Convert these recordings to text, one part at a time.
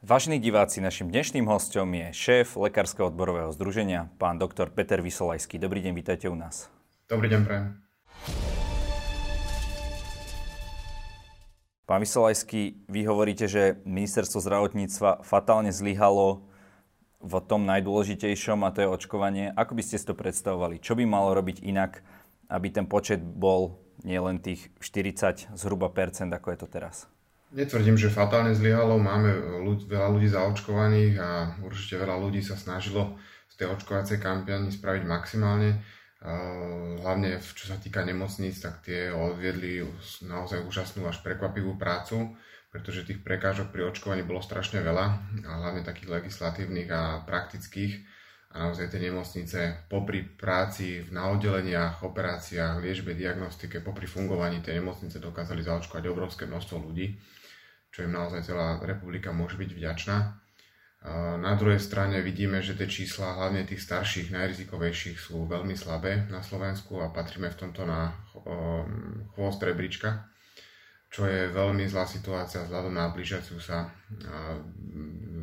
Vážení diváci, našim dnešným hostom je šéf Lekárskeho odborového združenia, pán doktor Peter Vysolajský. Dobrý deň, vítajte u nás. Dobrý deň, prajem. Pán Vysolajský, vy hovoríte, že ministerstvo zdravotníctva fatálne zlyhalo v tom najdôležitejšom a to je očkovanie. Ako by ste si to predstavovali? Čo by malo robiť inak, aby ten počet bol nielen tých 40 zhruba percent, ako je to teraz? Netvrdím, že fatálne zlyhalo. Máme ľudí, veľa ľudí zaočkovaných a určite veľa ľudí sa snažilo v tej očkovacej kampani spraviť maximálne. Hlavne čo sa týka nemocníc, tak tie odviedli naozaj úžasnú až prekvapivú prácu, pretože tých prekážok pri očkovaní bolo strašne veľa, a hlavne takých legislatívnych a praktických. A naozaj tie nemocnice popri práci na oddeleniach, operáciách, liečbe, diagnostike, popri fungovaní tie nemocnice dokázali zaočkovať obrovské množstvo ľudí čo im naozaj celá republika môže byť vďačná. Na druhej strane vidíme, že tie čísla, hlavne tých starších, najrizikovejších, sú veľmi slabé na Slovensku a patríme v tomto na chvost rebríčka, čo je veľmi zlá situácia vzhľadom na blížiaciu sa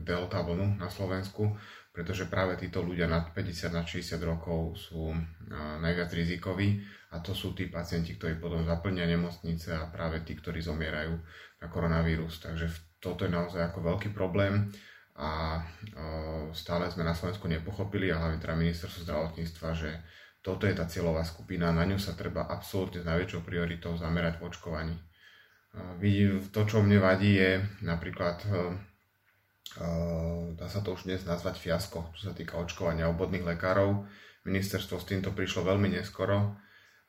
delta vlnu na Slovensku, pretože práve títo ľudia nad 50 na 60 rokov sú najviac rizikoví a to sú tí pacienti, ktorí potom zaplnia nemocnice a práve tí, ktorí zomierajú na koronavírus. Takže toto je naozaj ako veľký problém a stále sme na Slovensku nepochopili a hlavne teda ministerstvo zdravotníctva, že toto je tá cieľová skupina, na ňu sa treba absolútne s najväčšou prioritou zamerať v očkovaní. To, čo mne vadí, je napríklad, dá sa to už dnes nazvať fiasko, čo sa týka očkovania obvodných lekárov. Ministerstvo s týmto prišlo veľmi neskoro,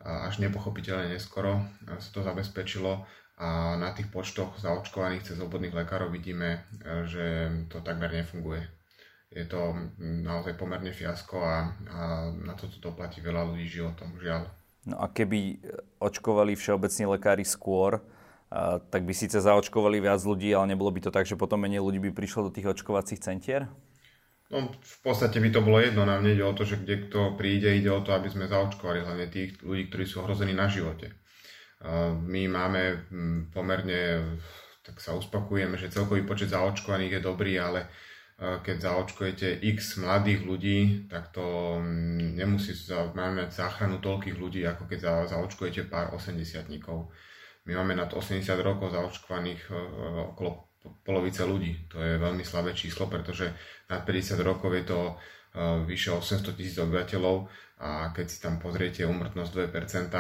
až nepochopiteľne neskoro sa to zabezpečilo a na tých počtoch zaočkovaných cez obvodných lekárov vidíme, e, že to takmer nefunguje. Je to naozaj pomerne fiasko a, a na toto doplatí veľa ľudí životom, žiaľ. No a keby očkovali všeobecní lekári skôr, tak by síce zaočkovali viac ľudí, ale nebolo by to tak, že potom menej ľudí by prišlo do tých očkovacích centier? No, v podstate by to bolo jedno, nám nejde o to, že kde kto príde, ide o to, aby sme zaočkovali hlavne tých ľudí, ktorí sú ohrození na živote. My máme mm, pomerne, tak sa uspokujeme, že celkový počet zaočkovaných je dobrý, ale e, keď zaočkujete x mladých ľudí, tak to mm, nemusí mať záchranu toľkých ľudí, ako keď zaočkujete pár 80 My máme nad 80 rokov zaočkovaných e, okolo polovice ľudí. To je veľmi slabé číslo, pretože nad 50 rokov je to e, vyše 800 tisíc obyvateľov a keď si tam pozriete umrtnosť 2%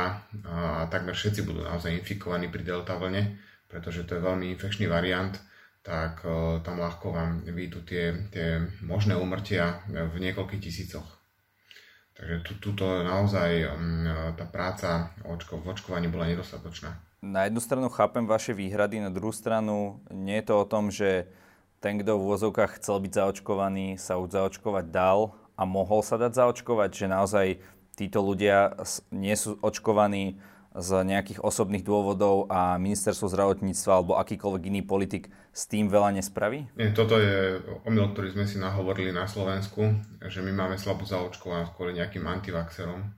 a takmer všetci budú naozaj infikovaní pri delta vlne, pretože to je veľmi infekčný variant, tak e, tam ľahko vám výjdu tie, tie možné umrtia v niekoľkých tisícoch. Takže tu, tuto naozaj tá práca v očkovaní bola nedostatočná. Na jednu stranu chápem vaše výhrady, na druhú stranu nie je to o tom, že ten, kto v úvozovkách chcel byť zaočkovaný, sa už zaočkovať dal a mohol sa dať zaočkovať, že naozaj títo ľudia nie sú očkovaní z nejakých osobných dôvodov a ministerstvo zdravotníctva alebo akýkoľvek iný politik s tým veľa nespraví? Toto je omyl, ktorý sme si nahovorili na Slovensku, že my máme slabú zaočkovanosť kvôli nejakým antivaxerom.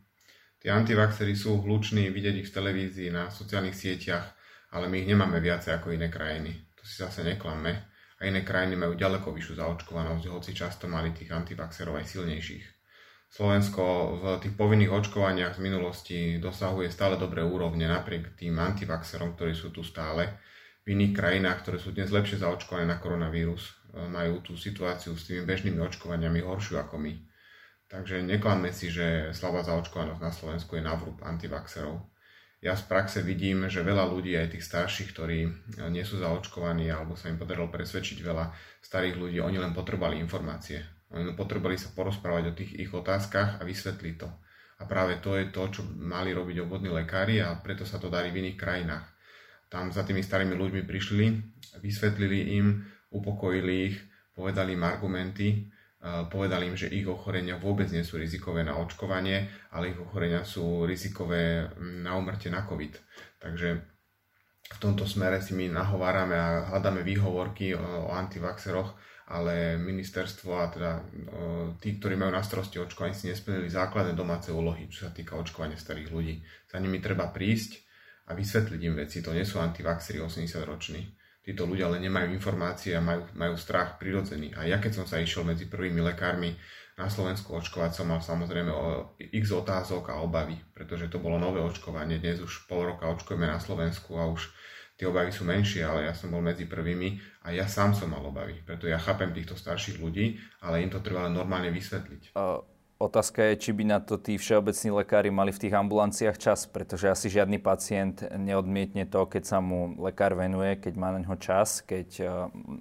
Tí antivaxery sú hluční, vidieť ich v televízii, na sociálnych sieťach, ale my ich nemáme viacej ako iné krajiny. To si zase neklamme a iné krajiny majú ďaleko vyššiu zaočkovanosť, hoci často mali tých antivaxerov aj silnejších. Slovensko v tých povinných očkovaniach z minulosti dosahuje stále dobré úrovne napriek tým antivaxerom, ktorí sú tu stále. V iných krajinách, ktoré sú dnes lepšie zaočkované na koronavírus, majú tú situáciu s tými bežnými očkovaniami horšiu ako my. Takže neklamme si, že slabá zaočkovanosť na Slovensku je navrúb antivaxerov ja z praxe vidím, že veľa ľudí, aj tých starších, ktorí e, nie sú zaočkovaní alebo sa im podarilo presvedčiť veľa starých ľudí, oni len potrebovali informácie. Oni len potrebovali sa porozprávať o tých ich otázkach a vysvetliť to. A práve to je to, čo mali robiť obvodní lekári a preto sa to darí v iných krajinách. Tam za tými starými ľuďmi prišli, vysvetlili im, upokojili ich, povedali im argumenty povedali im, že ich ochorenia vôbec nie sú rizikové na očkovanie, ale ich ochorenia sú rizikové mm, na umrtie na COVID. Takže v tomto smere si my nahovárame a hľadáme výhovorky o, o antivaxeroch, ale ministerstvo a teda o, tí, ktorí majú na starosti očkovanie, si nesplnili základné domáce úlohy, čo sa týka očkovania starých ľudí. Za nimi treba prísť a vysvetliť im veci. To nie sú antivaxery 80 roční. Títo ľudia len nemajú informácie a majú, majú strach prirodzený. A ja keď som sa išiel medzi prvými lekármi na Slovensku očkovať, som mal samozrejme o x otázok a obavy, pretože to bolo nové očkovanie. Dnes už pol roka očkujeme na Slovensku a už tie obavy sú menšie, ale ja som bol medzi prvými a ja sám som mal obavy. Preto ja chápem týchto starších ľudí, ale im to treba normálne vysvetliť. Uh, otázka je, či by na to tí všeobecní lekári mali v tých ambulanciách čas, pretože asi žiadny pacient neodmietne to, keď sa mu lekár venuje, keď má na ňo čas, keď uh,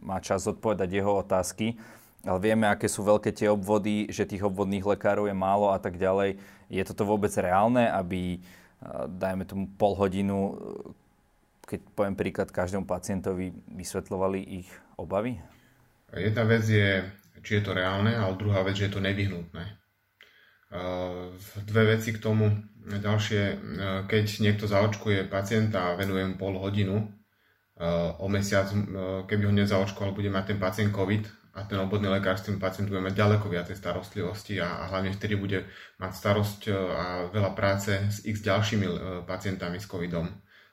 má čas odpovedať jeho otázky. Ale vieme, aké sú veľké tie obvody, že tých obvodných lekárov je málo a tak ďalej. Je toto vôbec reálne, aby, uh, dajme tomu pol hodinu keď poviem príklad, každému pacientovi vysvetľovali ich obavy? Jedna vec je, či je to reálne, ale druhá vec, že je to nevyhnutné. Dve veci k tomu. Ďalšie, keď niekto zaočkuje pacienta a venuje mu pol hodinu, o mesiac, keby ho nezaočkoval, bude mať ten pacient COVID a ten obvodný lekár s tým pacientom bude mať ďaleko viacej starostlivosti a, a hlavne vtedy bude mať starosť a veľa práce s x ďalšími pacientami s COVIDom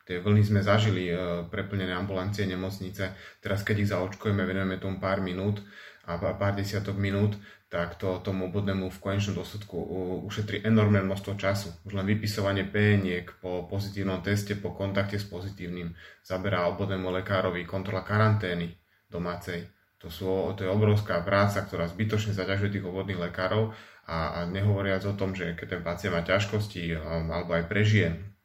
Tie vlny sme zažili, preplnené ambulancie, nemocnice. Teraz, keď ich zaočkujeme, venujeme tomu pár minút a pár desiatok minút, tak to tomu obvodnému v konečnom dôsledku ušetrí enormné množstvo času. Už len vypisovanie peniek po pozitívnom teste, po kontakte s pozitívnym zaberá obvodnému lekárovi kontrola karantény domácej. To, sú, to je obrovská práca, ktorá zbytočne zaťažuje tých obvodných lekárov a, a nehovoriac o tom, že keď ten pacient má ťažkosti alebo aj prežije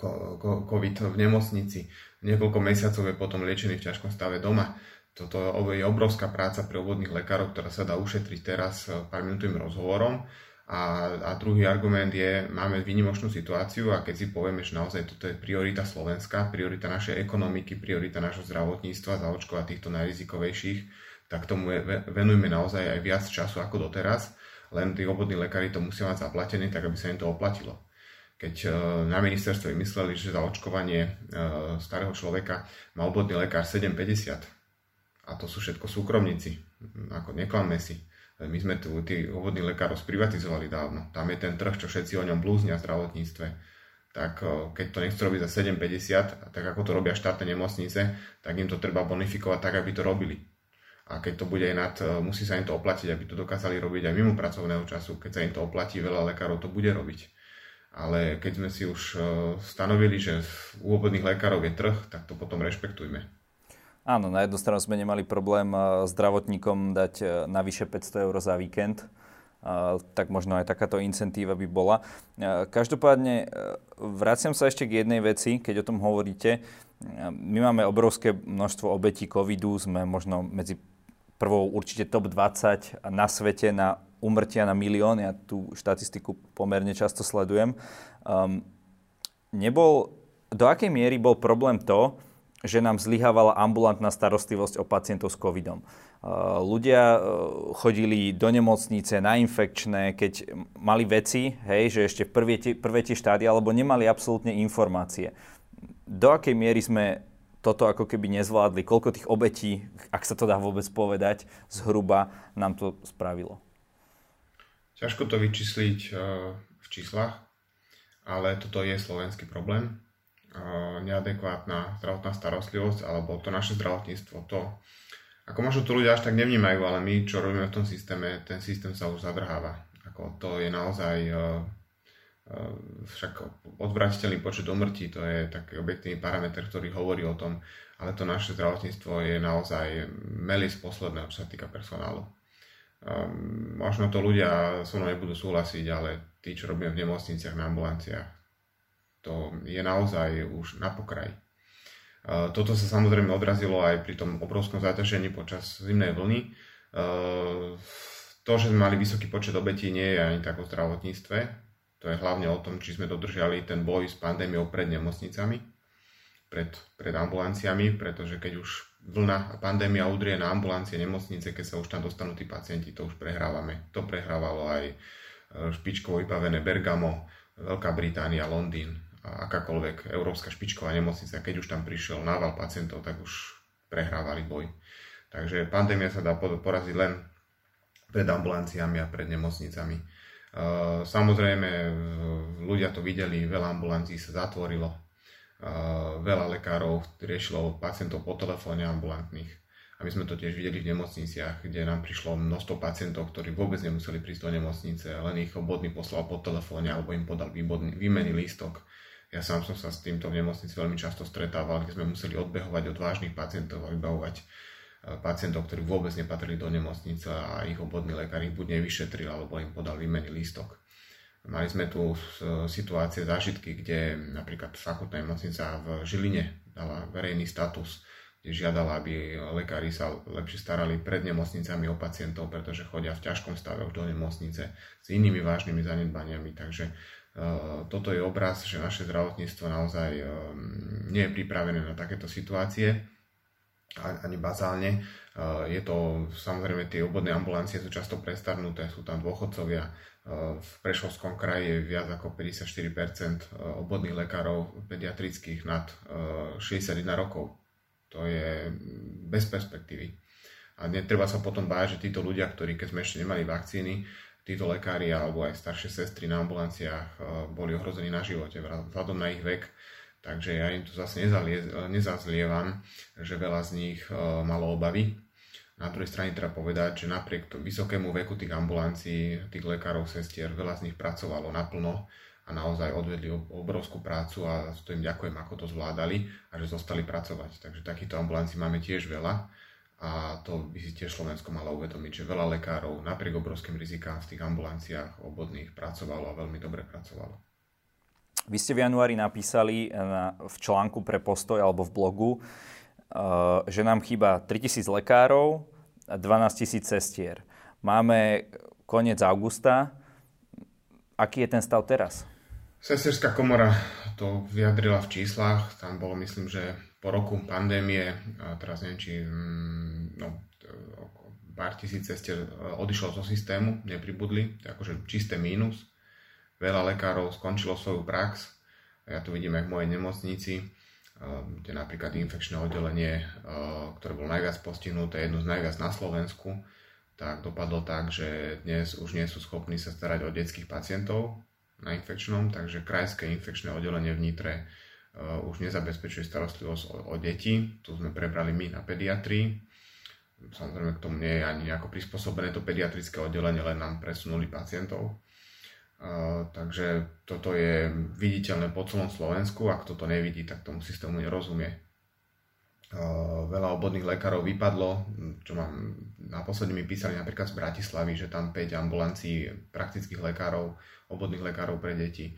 COVID v nemocnici. Niekoľko mesiacov je potom liečený v ťažkom stave doma. Toto je obrovská práca pre obvodných lekárov, ktorá sa dá ušetriť teraz pár minútovým rozhovorom. A, a druhý argument je, máme výnimočnú situáciu a keď si povieme, že naozaj toto je priorita Slovenska, priorita našej ekonomiky, priorita našho zdravotníctva, zaočkovať týchto najrizikovejších, tak tomu venujeme naozaj aj viac času ako doteraz, len tí obvodní lekári to musia mať zaplatené, tak aby sa im to oplatilo keď e, na ministerstve mysleli, že za očkovanie e, starého človeka má obvodný lekár 7,50 a to sú všetko súkromníci, ako neklamme si. My sme tu tí obvodní lekárov sprivatizovali dávno. Tam je ten trh, čo všetci o ňom blúznia v zdravotníctve. Tak e, keď to nechcú robiť za 7,50, tak ako to robia štátne nemocnice, tak im to treba bonifikovať tak, aby to robili. A keď to bude aj nad, musí sa im to oplatiť, aby to dokázali robiť aj mimo pracovného času. Keď sa im to oplatí, veľa lekárov to bude robiť ale keď sme si už e, stanovili, že u obvodných lekárov je trh, tak to potom rešpektujme. Áno, na jednu stranu sme nemali problém e, zdravotníkom dať e, navyše 500 eur za víkend, tak možno aj takáto incentíva by bola. Každopádne vraciam sa ešte k jednej veci, keď o tom hovoríte. My máme obrovské množstvo obetí covidu, sme možno medzi prvou určite top 20 na svete na umrtia na milión, ja tú štatistiku pomerne často sledujem. Um, nebol, do akej miery bol problém to, že nám zlyhávala ambulantná starostlivosť o pacientov s covidom. Uh, ľudia uh, chodili do nemocnice na infekčné, keď mali veci, hej, že ešte prvé tie, prvé tie štády, alebo nemali absolútne informácie. Do akej miery sme toto ako keby nezvládli? Koľko tých obetí, ak sa to dá vôbec povedať, zhruba nám to spravilo? Ťažko to vyčísliť eh, v číslach, ale toto je slovenský problém. Neadekvátna zdravotná starostlivosť alebo to naše zdravotníctvo, to ako možno to ľudia až tak nevnímajú, ale my, čo robíme v tom systéme, ten systém sa už zadrháva. Ako to je naozaj eh, však odvratiteľný počet umrtí, to je taký objektívny parameter, ktorý hovorí o tom, ale to naše zdravotníctvo je naozaj melis posledného, čo sa týka personálu. Um, možno to ľudia so mnou nebudú súhlasiť, ale tí, čo robíme v nemocniciach, na ambulanciách, to je naozaj už na pokraji. Uh, toto sa samozrejme odrazilo aj pri tom obrovskom zaťažení počas zimnej vlny. Uh, to, že sme mali vysoký počet obetí, nie je ani tak o zdravotníctve. To je hlavne o tom, či sme dodržali ten boj s pandémiou pred nemocnicami, pred, pred ambulanciami, pretože keď už vlna a pandémia udrie na ambulancie, nemocnice, keď sa už tam dostanú tí pacienti, to už prehrávame. To prehrávalo aj e, špičkovo vybavené Bergamo, Veľká Británia, Londýn akákoľvek európska špičková nemocnica. Keď už tam prišiel nával pacientov, tak už prehrávali boj. Takže pandémia sa dá poraziť len pred ambulanciami a pred nemocnicami. E, samozrejme, ľudia to videli, veľa ambulancií sa zatvorilo, veľa lekárov riešilo pacientov po telefóne ambulantných. A my sme to tiež videli v nemocniciach, kde nám prišlo množstvo pacientov, ktorí vôbec nemuseli prísť do nemocnice, len ich obvodný poslal po telefóne alebo im podal výmenný lístok. Ja sám som sa s týmto v nemocnici veľmi často stretával, kde sme museli odbehovať od vážnych pacientov a vybavovať pacientov, ktorí vôbec nepatrili do nemocnice a ich obvodný lekár ich buď nevyšetril, alebo im podal výmenný lístok. Mali sme tu situácie, zážitky, kde napríklad fakultná nemocnica v Žiline dala verejný status, kde žiadala, aby lekári sa lepšie starali pred nemocnicami o pacientov, pretože chodia v ťažkom stave už do nemocnice s inými vážnymi zanedbaniami. Takže e, toto je obraz, že naše zdravotníctvo naozaj e, nie je pripravené na takéto situácie ani bazálne. E, je to, samozrejme, tie obvodné ambulancie sú často prestarnuté, sú tam dôchodcovia. V Prešovskom kraji je viac ako 54% e, obvodných lekárov pediatrických nad 61 rokov. To je bez perspektívy. A netreba sa potom báť, že títo ľudia, ktorí keď sme ešte nemali vakcíny, títo lekári alebo aj staršie sestry na ambulanciách boli ohrození na živote vzhľadom na ich vek Takže ja im tu zase nezazlievam, že veľa z nich e, malo obavy. Na druhej strane treba povedať, že napriek vysokému veku tých ambulancií, tých lekárov, sestier, veľa z nich pracovalo naplno a naozaj odvedli obrovskú prácu a to im ďakujem, ako to zvládali a že zostali pracovať. Takže takýchto ambulancií máme tiež veľa a to by si tiež Slovensko malo uvedomiť, že veľa lekárov napriek obrovským rizikám v tých ambulanciách obodných pracovalo a veľmi dobre pracovalo. Vy ste v januári napísali na, v článku pre postoj alebo v blogu, uh, že nám chýba 3000 lekárov a 12 000 sestier. Máme koniec augusta. Aký je ten stav teraz? Sesterská komora to vyjadrila v číslach. Tam bolo, myslím, že po roku pandémie, teraz neviem, či mm, no, pár tisíc sestier odišlo zo systému, nepribudli, to akože čisté mínus veľa lekárov skončilo svoju prax. Ja tu vidím aj v mojej nemocnici, ehm, kde napríklad infekčné oddelenie, ehm, ktoré bolo najviac postihnuté, jedno z najviac na Slovensku, tak dopadlo tak, že dnes už nie sú schopní sa starať o detských pacientov na infekčnom, takže krajské infekčné oddelenie v Nitre už nezabezpečuje starostlivosť o, o deti. Tu sme prebrali my na pediatrii. Samozrejme k tomu nie je ani nejako prispôsobené to pediatrické oddelenie, len nám presunuli pacientov takže toto je viditeľné po celom Slovensku. Ak toto nevidí, tak tomu systému nerozumie. veľa obvodných lekárov vypadlo, čo mám, naposledy mi písali napríklad z Bratislavy, že tam 5 ambulancií praktických lekárov, obvodných lekárov pre deti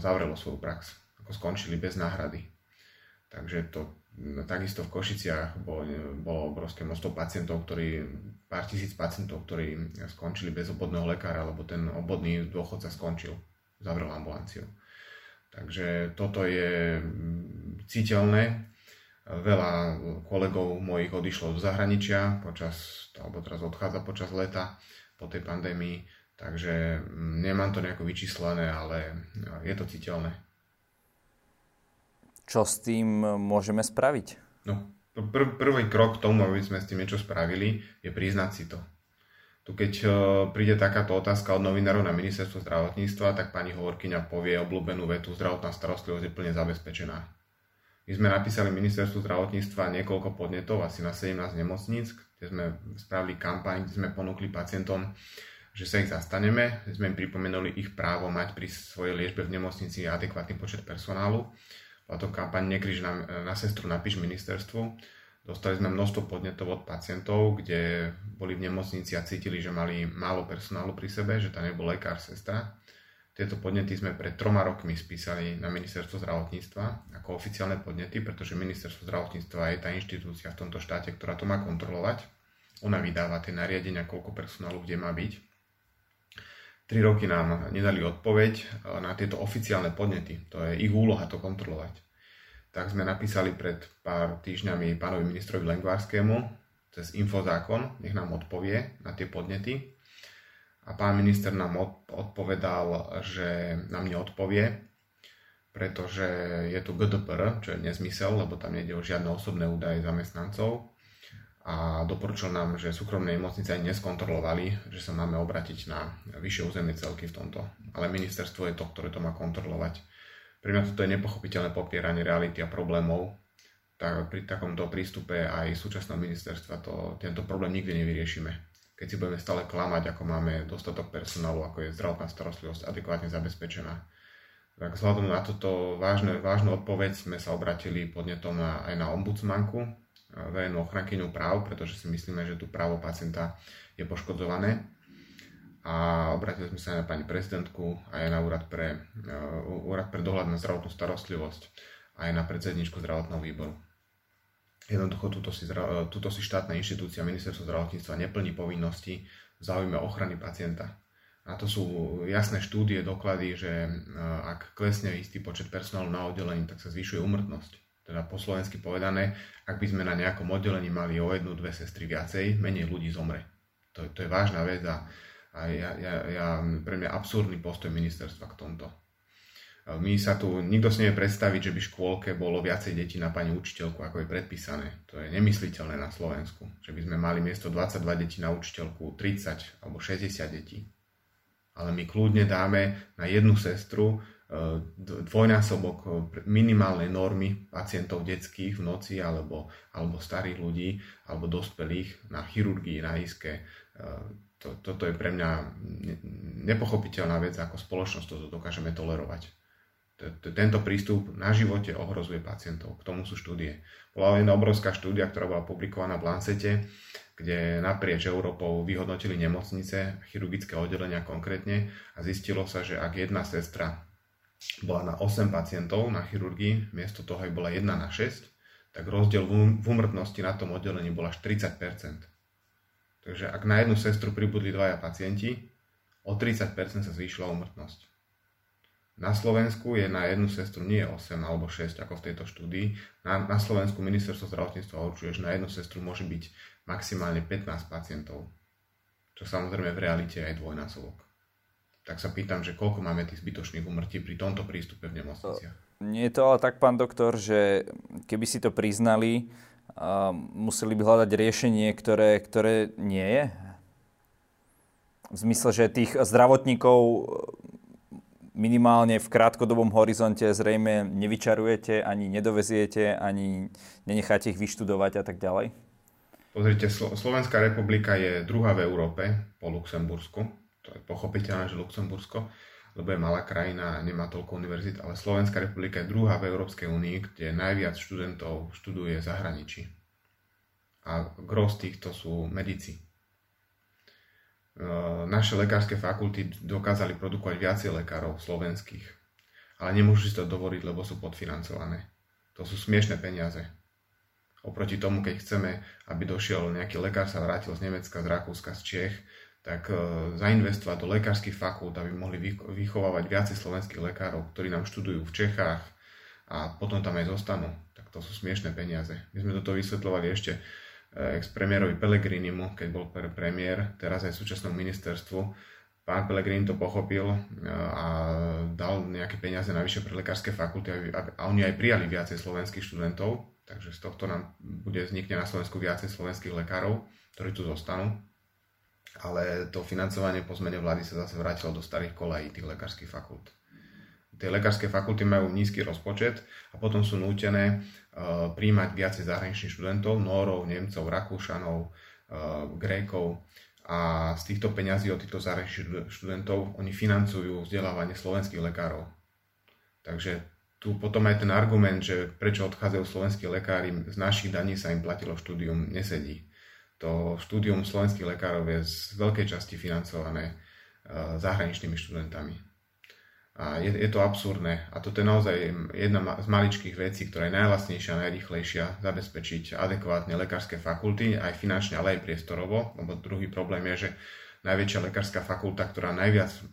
zavrelo svoju prax, skončili bez náhrady. Takže to No, takisto v Košiciach bolo, bolo obrovské množstvo pacientov, ktorí, pár tisíc pacientov, ktorí skončili bez obvodného lekára, lebo ten obvodný dôchodca skončil, zavrel ambulanciu. Takže toto je mm, citeľné. Veľa kolegov mojich odišlo do zahraničia počas, alebo teraz odchádza počas leta po tej pandémii, takže mm, nemám to nejako vyčíslené, ale je to citeľné. Čo s tým môžeme spraviť? No, prv, prvý krok k tomu, aby sme s tým niečo spravili, je priznať si to. Tu keď uh, príde takáto otázka od novinárov na ministerstvo zdravotníctva, tak pani hovorkyňa povie obľúbenú vetu, zdravotná starostlivosť je plne zabezpečená. My sme napísali ministerstvu zdravotníctva niekoľko podnetov, asi na 17 nemocníc, kde sme spravili kampaň, kde sme ponúkli pacientom, že sa ich zastaneme, sme im pripomenuli ich právo mať pri svojej liečbe v nemocnici adekvátny počet personálu bola to kampaň Nekriž na, na sestru, napíš ministerstvu. Dostali sme množstvo podnetov od pacientov, kde boli v nemocnici a cítili, že mali málo personálu pri sebe, že tam nebol lekár, sestra. Tieto podnety sme pred troma rokmi spísali na ministerstvo zdravotníctva ako oficiálne podnety, pretože ministerstvo zdravotníctva je tá inštitúcia v tomto štáte, ktorá to má kontrolovať. Ona vydáva tie nariadenia, koľko personálu kde má byť. Tri roky nám nedali odpoveď e, na tieto oficiálne podnety. To je ich úloha to kontrolovať. Tak sme napísali pred pár týždňami pánovi ministrovi Lengvárskému cez infozákon, nech nám odpovie na tie podnety. A pán minister nám odpovedal, že nám neodpovie, pretože je tu GDPR, čo je nezmysel, lebo tam nejde o žiadne osobné údaje zamestnancov a doporučil nám, že súkromné nemocnice aj neskontrolovali, že sa máme obratiť na vyššie územné celky v tomto. Ale ministerstvo je to, ktoré to má kontrolovať. Pre mňa toto je nepochopiteľné popieranie reality a problémov. Tak pri takomto prístupe aj súčasného ministerstva to, tento problém nikdy nevyriešime. Keď si budeme stále klamať, ako máme dostatok personálu, ako je zdravotná starostlivosť adekvátne zabezpečená. Tak vzhľadom na toto vážne, vážnu odpoveď sme sa obratili podnetom na, aj na ombudsmanku, verejnú ochrankyňu práv, pretože si myslíme, že tu právo pacienta je poškodzované. A obratili sme sa aj na pani prezidentku, aj na úrad pre, uh, úrad pre dohľad na zdravotnú starostlivosť, aj na predsedničku zdravotného výboru. Jednoducho túto si, túto si štátna inštitúcia ministerstvo zdravotníctva neplní povinnosti v záujme ochrany pacienta. A to sú jasné štúdie, doklady, že uh, ak klesne istý počet personálu na oddelení, tak sa zvyšuje umrtnosť teda po slovensky povedané, ak by sme na nejakom oddelení mali o jednu, dve sestry viacej, menej ľudí zomre. To, to je vážna vec a, a ja, ja, ja, pre mňa absurdný postoj ministerstva k tomto. My sa tu, nikto si nevie predstaviť, že by v škôlke bolo viacej detí na pani učiteľku, ako je predpísané. To je nemysliteľné na Slovensku. Že by sme mali miesto 22 detí na učiteľku 30 alebo 60 detí. Ale my kľudne dáme na jednu sestru dvojnásobok eh, minimálnej normy pacientov detských v noci alebo, alebo starých ľudí alebo dospelých na chirurgii, na iske. Eh, to, toto je pre mňa nepochopiteľná vec, ako spoločnosť toto dokážeme tolerovať. Tento prístup na živote ohrozuje pacientov. K tomu sú štúdie. Bola jedna obrovská štúdia, ktorá bola publikovaná v Lancete, kde naprieč Európou vyhodnotili nemocnice, chirurgické oddelenia konkrétne a zistilo sa, že ak jedna sestra bola na 8 pacientov na chirurgii, miesto toho aj bola 1 na 6, tak rozdiel v umrtnosti na tom oddelení bol až 30%. Takže ak na jednu sestru pribudli dvaja pacienti, o 30% sa zvýšila umrtnosť. Na Slovensku je na jednu sestru nie 8 alebo 6 ako v tejto štúdii. Na, na Slovensku ministerstvo zdravotníctva určuje, že na jednu sestru môže byť maximálne 15 pacientov. Čo samozrejme v realite je aj dvojnásobok tak sa pýtam, že koľko máme tých zbytočných umrtí pri tomto prístupe v nemocniciach. Nie je to ale tak, pán doktor, že keby si to priznali, uh, museli by hľadať riešenie, ktoré, ktoré nie je? V zmysle, že tých zdravotníkov minimálne v krátkodobom horizonte zrejme nevyčarujete, ani nedoveziete, ani nenecháte ich vyštudovať a tak ďalej? Pozrite, Slovenská republika je druhá v Európe po Luxembursku to je pochopiteľné, že Luxembursko, lebo je malá krajina a nemá toľko univerzít, ale Slovenská republika je druhá v Európskej únii, kde najviac študentov študuje v zahraničí. A gros týchto sú medici. E, naše lekárske fakulty dokázali produkovať viacej lekárov slovenských, ale nemôžu si to dovoliť, lebo sú podfinancované. To sú smiešné peniaze. Oproti tomu, keď chceme, aby došiel nejaký lekár, sa vrátil z Nemecka, z Rakúska, z Čech, tak e, zainvestovať do lekárskych fakult, aby mohli vychovávať viacej slovenských lekárov, ktorí nám študujú v Čechách a potom tam aj zostanú. Tak to sú smiešné peniaze. My sme toto vysvetľovali ešte e, ex-premiérovi Pellegrinimu, keď bol pre premiér, teraz aj súčasnom ministerstvu. Pán Pellegrini to pochopil e, a dal nejaké peniaze navyše pre lekárske fakulty a oni aj prijali viacej slovenských študentov, takže z tohto nám bude vznikne na Slovensku viacej slovenských lekárov, ktorí tu zostanú ale to financovanie po zmene vlády sa zase vrátilo do starých kolají tých lekárskych fakult. Tie lekárske fakulty majú nízky rozpočet a potom sú nútené uh, príjmať viacej zahraničných študentov, Nórov, Nemcov, Rakúšanov, uh, Grékov a z týchto peňazí od týchto zahraničných študentov oni financujú vzdelávanie slovenských lekárov. Takže tu potom aj ten argument, že prečo odchádzajú slovenskí lekári, z našich daní sa im platilo štúdium, nesedí to štúdium slovenských lekárov je z veľkej časti financované eh, zahraničnými študentami. A je, je to absurdné. A toto je naozaj jedna z maličkých vecí, ktorá je najlasnejšia a najrychlejšia zabezpečiť adekvátne lekárske fakulty, aj finančne, ale aj priestorovo. Lebo druhý problém je, že najväčšia lekárska fakulta, ktorá najviac eh,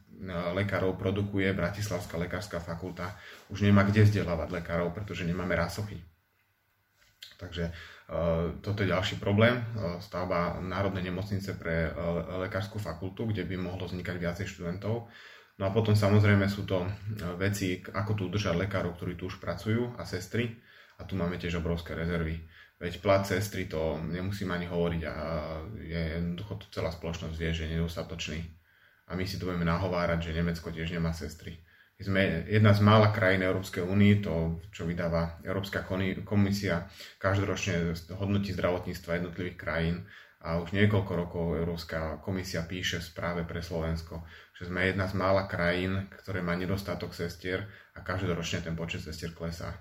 lekárov produkuje, Bratislavská lekárska fakulta, už nemá kde vzdelávať lekárov, pretože nemáme rasochy. Takže Eh, toto je ďalší problém, eh, stavba Národnej nemocnice pre eh, lekárskú fakultu, kde by mohlo vznikať viacej študentov. No a potom samozrejme sú to veci, ako tu udržať lekárov, ktorí tu už pracujú a sestry. A tu máme tiež obrovské rezervy. Veď plat sestry to nemusím ani hovoriť a je jednoducho to celá spoločnosť vie, že je nedostatočný. A my si to budeme nahovárať, že Nemecko tiež nemá sestry. Sme jedna z mála krajín Európskej únie, to, čo vydáva Európska komisia, každoročne hodnotí zdravotníctva jednotlivých krajín a už niekoľko rokov Európska komisia píše správe pre Slovensko, že sme jedna z mála krajín, ktoré má nedostatok sestier a každoročne ten počet sestier klesá.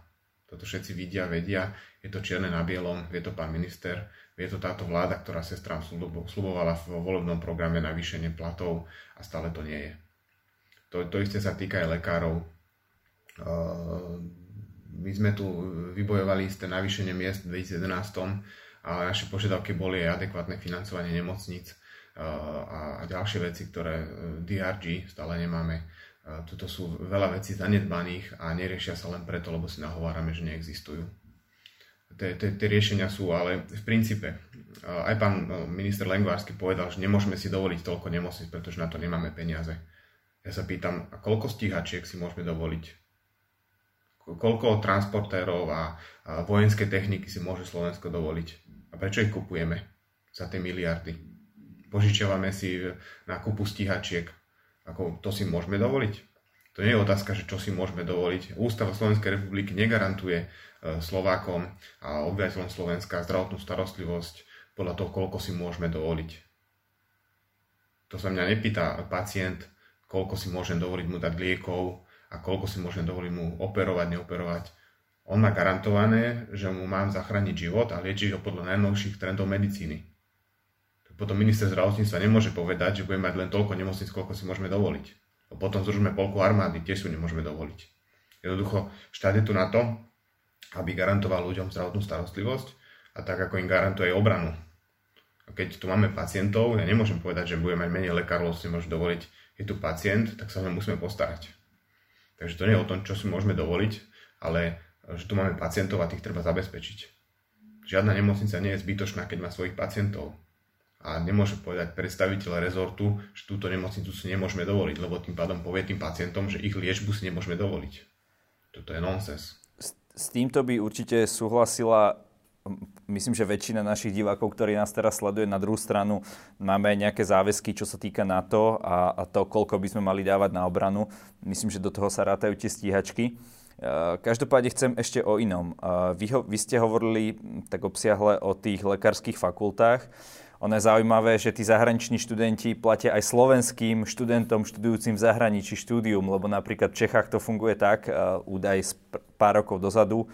Toto všetci vidia, vedia, je to čierne na bielom, vie to pán minister, vie to táto vláda, ktorá sestrám slubovala v volebnom programe navýšenie platov a stále to nie je. To, to isté sa týka aj lekárov. My sme tu vybojovali isté navýšenie miest v 2011, ale naše požiadavky boli aj adekvátne financovanie nemocníc a ďalšie veci, ktoré e, DRG stále nemáme. Tuto sú veľa vecí zanedbaných a neriešia sa len preto, lebo si nahovárame, že neexistujú. Tie riešenia sú, ale v princípe aj pán e, minister Lengvársky povedal, že nemôžeme si dovoliť toľko nemocnic, pretože na to nemáme peniaze. Ja sa pýtam, a koľko stíhačiek si môžeme dovoliť? Koľko transportérov a, a vojenské techniky si môže Slovensko dovoliť? A prečo ich kupujeme za tie miliardy? Požičiavame si na kúpu stíhačiek. Ako, to si môžeme dovoliť? To nie je otázka, že čo si môžeme dovoliť. Ústava Slovenskej republiky negarantuje e, Slovákom a obyvateľom Slovenska zdravotnú starostlivosť podľa toho, koľko si môžeme dovoliť. To sa mňa nepýta pacient, koľko si môžem dovoliť mu dať liekov a koľko si môžem dovoliť mu operovať, neoperovať. On má garantované, že mu mám zachrániť život a liečiť ho podľa najnovších trendov medicíny. Potom minister zdravotníctva nemôže povedať, že budeme mať len toľko nemocnic, koľko si môžeme dovoliť. A potom zružme polku armády, tiež si nemôžeme dovoliť. Jednoducho, štát je tu na to, aby garantoval ľuďom zdravotnú starostlivosť a tak ako im garantuje obranu. A keď tu máme pacientov, ja nemôžem povedať, že budeme mať menej lekárov, si môžeme dovoliť je tu pacient, tak sa ho musíme postarať. Takže to nie je o tom, čo si môžeme dovoliť, ale že tu máme pacientov a tých treba zabezpečiť. Žiadna nemocnica nie je zbytočná, keď má svojich pacientov. A nemôže povedať predstaviteľ rezortu, že túto nemocnicu si nemôžeme dovoliť, lebo tým pádom povie tým pacientom, že ich liečbu si nemôžeme dovoliť. Toto je nonsens. S týmto by určite súhlasila myslím, že väčšina našich divákov, ktorí nás teraz sleduje na druhú stranu, máme nejaké záväzky, čo sa týka NATO a, a to, koľko by sme mali dávať na obranu. Myslím, že do toho sa rátajú tie stíhačky. E, každopádne chcem ešte o inom. E, vy, ho, vy ste hovorili tak obsiahle o tých lekárskych fakultách. Ono je zaujímavé, že tí zahraniční študenti platia aj slovenským študentom študujúcim v zahraničí štúdium, lebo napríklad v Čechách to funguje tak, e, údaj z pár rokov dozadu,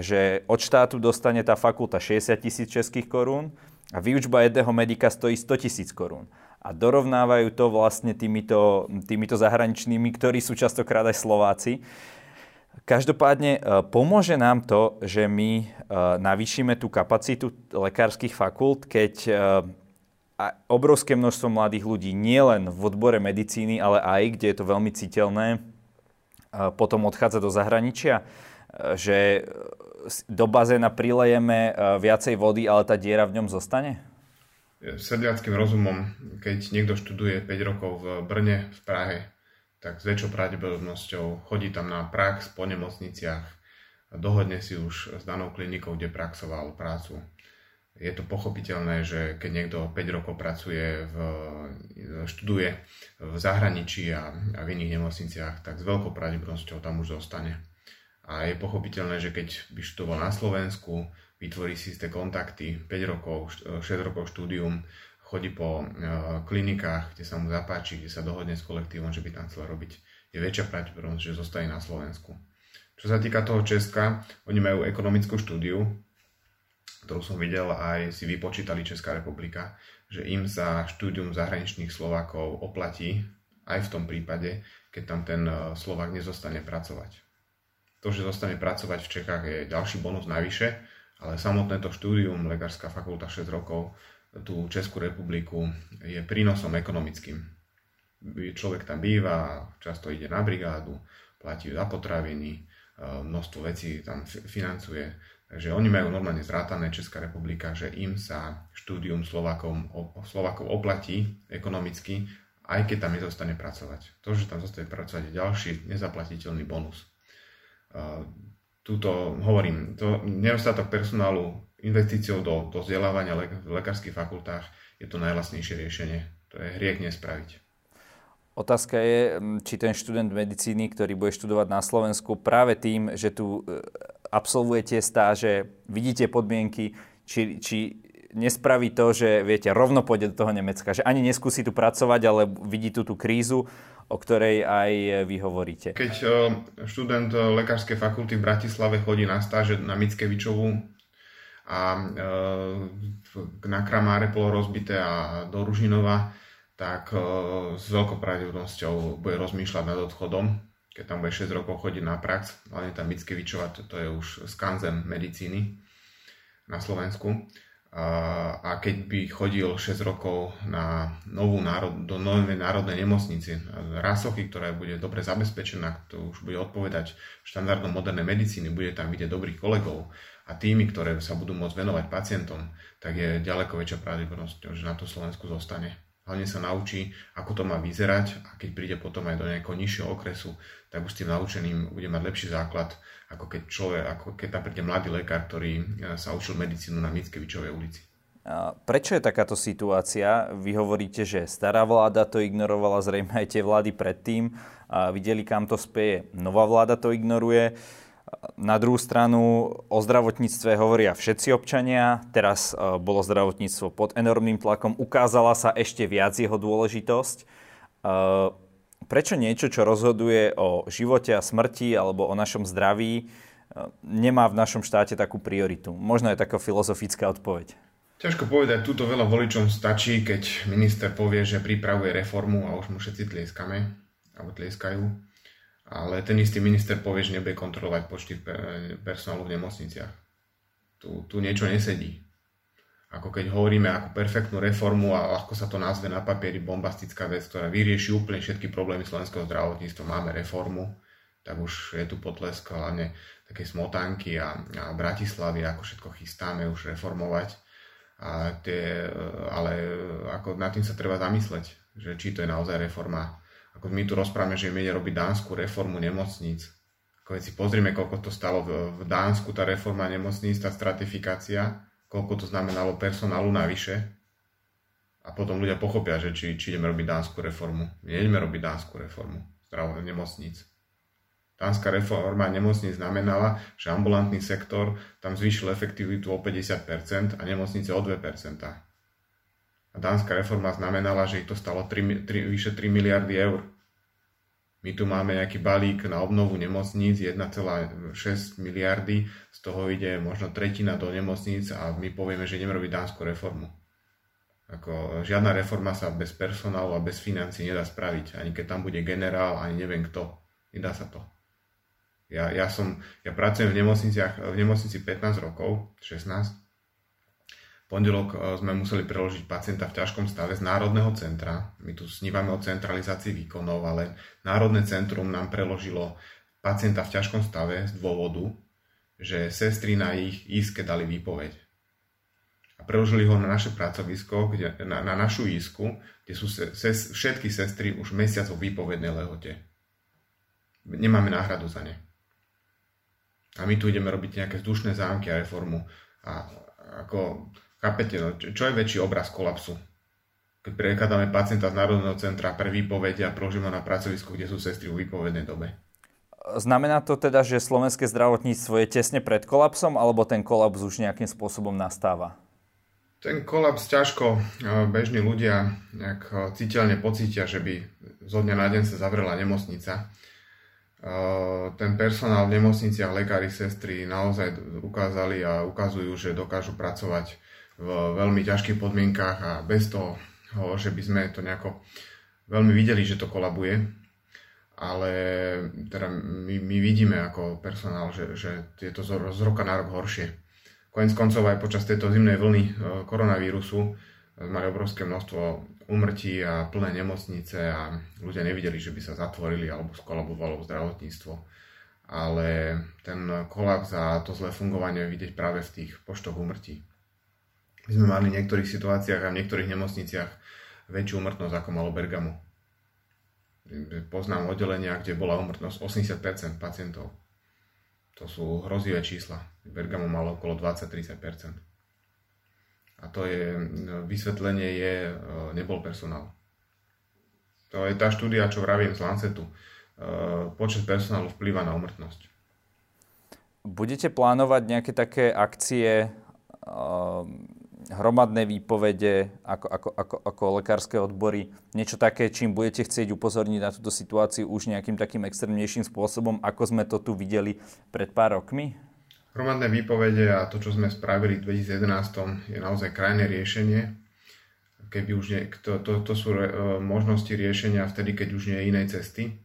že od štátu dostane tá fakulta 60 tisíc českých korún a výučba jedného medika stojí 100 tisíc korún. A dorovnávajú to vlastne týmito, týmito zahraničnými, ktorí sú častokrát aj Slováci. Každopádne e, pomôže nám to, že my e, navýšime tú kapacitu lekárskych fakult, keď e, obrovské množstvo mladých ľudí, nielen v odbore medicíny, ale aj, kde je to veľmi citeľné, potom odchádza do zahraničia že do bazéna prilejeme e, viacej vody, ale tá diera v ňom zostane? Sedliackým rozumom, keď niekto študuje 5 rokov v Brne, v Prahe, tak s väčšou pravdepodobnosťou chodí tam na prax po nemocniciach, dohodne si už s danou klinikou, kde praxoval prácu. Je to pochopiteľné, že keď niekto 5 rokov pracuje, v, študuje v zahraničí a, a v iných nemocniciach, tak s veľkou pravdepodobnosťou tam už zostane. A je pochopiteľné, že keď by študoval na Slovensku, vytvorí si isté kontakty, 5 rokov, 6 rokov štúdium, chodí po e, klinikách, kde sa mu zapáči, kde sa dohodne s kolektívom, že by tam chcel robiť, je väčšia pravdepodobnosť, že zostane na Slovensku. Čo sa týka toho Česka, oni majú ekonomickú štúdiu, ktorú som videl aj si vypočítali Česká republika, že im sa štúdium zahraničných Slovákov oplatí aj v tom prípade, keď tam ten e, Slovák nezostane pracovať. To, že zostane pracovať v Čechách je ďalší bonus navyše, ale samotné to štúdium, lekárska fakulta 6 rokov, tú Českú republiku je prínosom ekonomickým. Človek tam býva, často ide na brigádu, platí za potraviny, e, množstvo vecí tam financuje. Takže oni majú normálne zrátané Česká republika, že im sa štúdium Slovákom, Slovákov oplatí ekonomicky, aj keď tam nezostane pracovať. To, že tam zostane pracovať, je ďalší nezaplatiteľný bonus túto, hovorím, to nedostatok personálu investíciou do, do vzdelávania v lekárskych fakultách je to najlasnejšie riešenie. To je hriek nespraviť. Otázka je, či ten študent medicíny, ktorý bude študovať na Slovensku, práve tým, že tu e, absolvujete stáže, vidíte podmienky, či, či nespraví to, že viete, rovno pôjde do toho Nemecka, že ani neskúsi tu pracovať, ale vidí tu tú krízu, o ktorej aj vy hovoríte. Keď e, študent lekárskej fakulty v Bratislave chodí na stáže na Mickevičovú a e, na Kramáre bolo rozbité a do Ružinova, tak s veľkou pravdepodobnosťou bude rozmýšľať nad odchodom, keď tam bude 6 rokov chodiť na prax, hlavne tá Mickevičová, to, to je už skanzen medicíny na Slovensku. A keď by chodil 6 rokov na novú národ, do novej národnej nemocnici, Rasochy, ktorá bude dobre zabezpečená, to už bude odpovedať štandardom modernej medicíny, bude tam vidieť dobrých kolegov a týmy, ktoré sa budú môcť venovať pacientom, tak je ďaleko väčšia pravdepodobnosť, že na to Slovensku zostane hlavne sa naučí, ako to má vyzerať a keď príde potom aj do nejakého nižšieho okresu, tak už s tým naučeným bude mať lepší základ, ako keď, človek, ako keď tam príde mladý lekár, ktorý e, sa učil medicínu na Mickevičovej ulici. Prečo je takáto situácia? Vy hovoríte, že stará vláda to ignorovala, zrejme aj tie vlády predtým. A videli, kam to speje. Nová vláda to ignoruje. Na druhú stranu o zdravotníctve hovoria všetci občania. Teraz e, bolo zdravotníctvo pod enormným tlakom. Ukázala sa ešte viac jeho dôležitosť. E, prečo niečo, čo rozhoduje o živote a smrti alebo o našom zdraví, e, nemá v našom štáte takú prioritu? Možno je taká filozofická odpoveď. Ťažko povedať, túto veľa voličom stačí, keď minister povie, že pripravuje reformu a už mu všetci tlieskame, alebo tlieskajú ale ten istý minister povie, že nebude kontrolovať počty personálu v nemocniciach. Tu, tu niečo nesedí. Ako keď hovoríme ako perfektnú reformu a ľahko sa to nazve na papieri bombastická vec, ktorá vyrieši úplne všetky problémy slovenského zdravotníctva, máme reformu, tak už je tu potlesk hlavne také smotánky a, a Bratislavy, ako všetko chystáme už reformovať. A tie, ale ako nad tým sa treba zamysleť, že či to je naozaj reforma ako my tu rozprávame, že ide robiť dánsku reformu nemocníc. Ako si pozrime, koľko to stalo v, v Dánsku, tá reforma nemocníc, tá stratifikácia, koľko to znamenalo personálu navyše. A potom ľudia pochopia, že či, či ideme robiť dánsku reformu. My ideme robiť dánsku reformu zdravotných nemocníc. Dánska reforma nemocníc znamenala, že ambulantný sektor tam zvýšil efektivitu o 50% a nemocnice o 2%. A dánska reforma znamenala, že ich to stalo 3, 3, vyše 3 miliardy eur. My tu máme nejaký balík na obnovu nemocníc 1,6 miliardy, z toho ide možno tretina do nemocníc a my povieme, že ideme robiť dánsku reformu. Ako, žiadna reforma sa bez personálu a bez financí nedá spraviť. Ani keď tam bude generál, ani neviem kto. Nedá sa to. Ja, ja, som, ja pracujem v, nemocniciach, v nemocnici 15 rokov, 16 pondelok e, sme museli preložiť pacienta v ťažkom stave z Národného centra. My tu snívame o centralizácii výkonov, ale Národné centrum nám preložilo pacienta v ťažkom stave z dôvodu, že sestry na ich íske dali výpoveď. A preložili ho na naše pracovisko, kde, na, na našu ísku, kde sú ses, všetky sestry už mesiac o výpovednej lehote. Nemáme náhradu za ne. A my tu ideme robiť nejaké vzdušné zámky a reformu. A ako Chápete, no, čo je väčší obraz kolapsu? Keď prekladáme pacienta z Národného centra pre výpovede a prožíme na pracovisku, kde sú sestry v výpovednej dobe. Znamená to teda, že slovenské zdravotníctvo je tesne pred kolapsom, alebo ten kolaps už nejakým spôsobom nastáva? Ten kolaps ťažko bežní ľudia nejak citeľne pocítia, že by zo dňa na deň sa zavrela nemocnica. Ten personál v nemocniciach, lekári, sestry naozaj ukázali a ukazujú, že dokážu pracovať v veľmi ťažkých podmienkách a bez toho, že by sme to nejako veľmi videli, že to kolabuje. Ale teda my, my vidíme ako personál, že, že je to z, roka na rok horšie. Konec koncov aj počas tejto zimnej vlny e, koronavírusu mali obrovské množstvo umrtí a plné nemocnice a ľudia nevideli, že by sa zatvorili alebo skolabovalo zdravotníctvo. Ale ten kolaps a to zlé fungovanie vidieť práve v tých poštoch umrtí. My sme mali v niektorých situáciách a v niektorých nemocniciach väčšiu umrtnosť ako malo Bergamo. Poznám oddelenia, kde bola umrtnosť 80% pacientov. To sú hrozivé čísla. Bergamo malo okolo 20-30%. A to je, vysvetlenie je, e, nebol personál. To je tá štúdia, čo vravím z Lancetu. Počet personálu vplýva na umrtnosť. Budete plánovať nejaké také akcie, hromadné výpovede ako, ako, ako, ako lekárske odbory, niečo také, čím budete chcieť upozorniť na túto situáciu už nejakým takým extrémnejším spôsobom, ako sme to tu videli pred pár rokmi? Hromadné výpovede a to, čo sme spravili v 2011, je naozaj krajné riešenie. Keby už nie, to, to, to sú e, možnosti riešenia vtedy, keď už nie je inej cesty.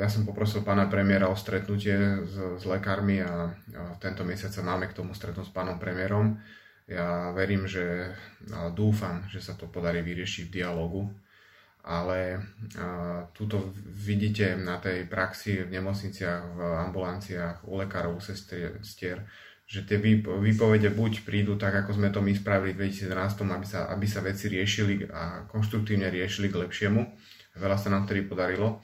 Ja som poprosil pána premiéra o stretnutie s, s lekármi a tento mesiac sa máme k tomu stretnúť s pánom premiérom. Ja verím, že dúfam, že sa to podarí vyriešiť v dialogu, ale a, vidíte na tej praxi v nemocniciach, v ambulanciách, u lekárov, u sestier, že tie výpovede buď prídu tak, ako sme to my spravili v 2011, aby sa, aby sa veci riešili a konštruktívne riešili k lepšiemu. Veľa sa nám vtedy podarilo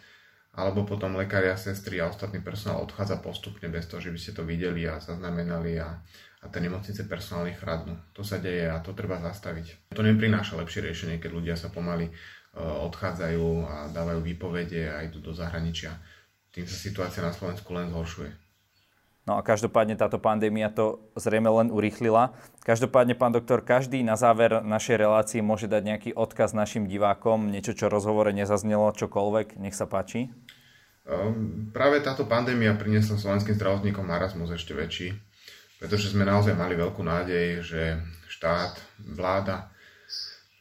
alebo potom lekári a sestry a ostatný personál odchádza postupne bez toho, že by ste to videli a zaznamenali a, a tie nemocnice personálne chradnú. To sa deje a to treba zastaviť. To neprináša lepšie riešenie, keď ľudia sa pomaly uh, odchádzajú a dávajú výpovede a idú do zahraničia. Tým sa situácia na Slovensku len zhoršuje. No a každopádne táto pandémia to zrejme len urýchlila. Každopádne, pán doktor, každý na záver našej relácie môže dať nejaký odkaz našim divákom, niečo, čo rozhovore nezaznelo, čokoľvek. Nech sa páči. Um, práve táto pandémia priniesla slovenským zdravotníkom marazmus ešte väčší, pretože sme naozaj mali veľkú nádej, že štát, vláda,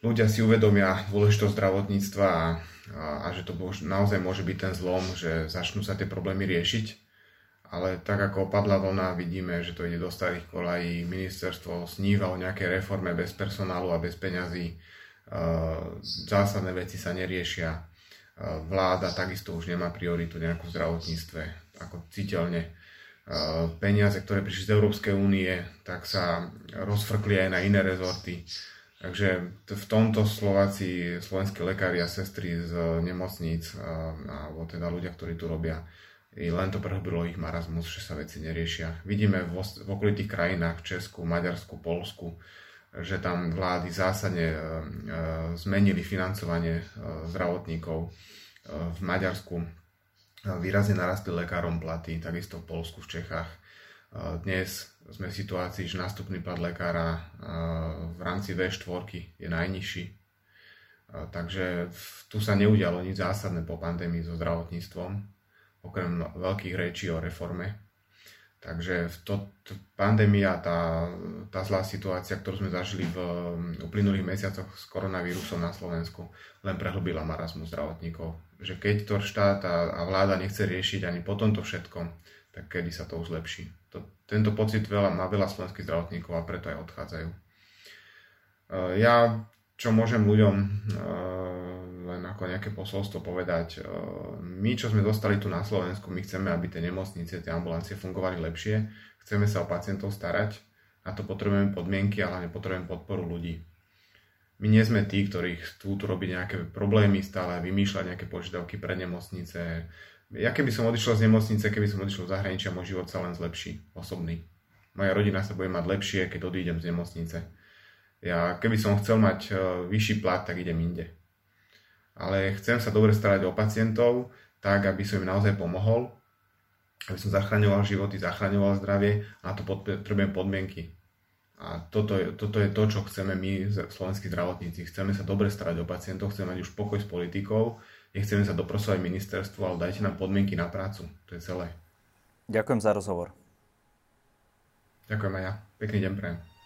ľudia si uvedomia dôležitosť zdravotníctva a, a, a že to naozaj môže byť ten zlom, že začnú sa tie problémy riešiť ale tak ako opadla vlna, vidíme, že to ide do starých kolají. Ministerstvo sníva o nejakej reforme bez personálu a bez peňazí. E, zásadné veci sa neriešia. E, vláda takisto už nemá prioritu nejakú v zdravotníctve, ako citeľne. E, peniaze, ktoré prišli z Európskej únie, tak sa rozfrkli aj na iné rezorty. Takže v tomto Slováci, slovenskí lekári a sestry z nemocníc, alebo teda ľudia, ktorí tu robia, len to prehlbilo ich marazmus, že sa veci neriešia. Vidíme v, v okolitých krajinách, Česku, Maďarsku, Polsku, že tam vlády zásadne zmenili financovanie zdravotníkov. V Maďarsku výrazne narastli lekárom platy, takisto v Polsku, v Čechách. Dnes sme v situácii, že nástupný plat lekára v rámci V4 je najnižší. Takže tu sa neudialo nič zásadné po pandémii so zdravotníctvom okrem veľkých rečí o reforme. Takže to, pandémia, tá, tá zlá situácia, ktorú sme zažili v uplynulých mesiacoch s koronavírusom na Slovensku, len prehlbila marazmu zdravotníkov. Že keď to štát a, a vláda nechce riešiť ani po tomto všetkom, tak kedy sa to už lepší. To, tento pocit veľa, má veľa slovenských zdravotníkov a preto aj odchádzajú. Ja čo môžem ľuďom uh, len ako nejaké posolstvo povedať. Uh, my, čo sme dostali tu na Slovensku, my chceme, aby tie nemocnice, tie ambulancie fungovali lepšie. Chceme sa o pacientov starať. Na to potrebujeme podmienky, ale hlavne potrebujeme podporu ľudí. My nie sme tí, ktorí chcú tu robiť nejaké problémy, stále vymýšľať nejaké požiadavky pre nemocnice. Ja keby som odišiel z nemocnice, keby som odišiel z zahraničia, môj život sa len zlepší, osobný. Moja rodina sa bude mať lepšie, keď odídem z nemocnice ja keby som chcel mať e, vyšší plat, tak idem inde. Ale chcem sa dobre starať o pacientov, tak aby som im naozaj pomohol, aby som zachraňoval životy, zachraňoval zdravie a na to potrebujem podmienky. A toto je, toto je to, čo chceme my, slovenskí zdravotníci. Chceme sa dobre starať o pacientov, chceme mať už pokoj s politikou, nechceme sa doprosovať ministerstvu, ale dajte nám podmienky na prácu. To je celé. Ďakujem za rozhovor. Ďakujem aj ja. Pekný deň prejem.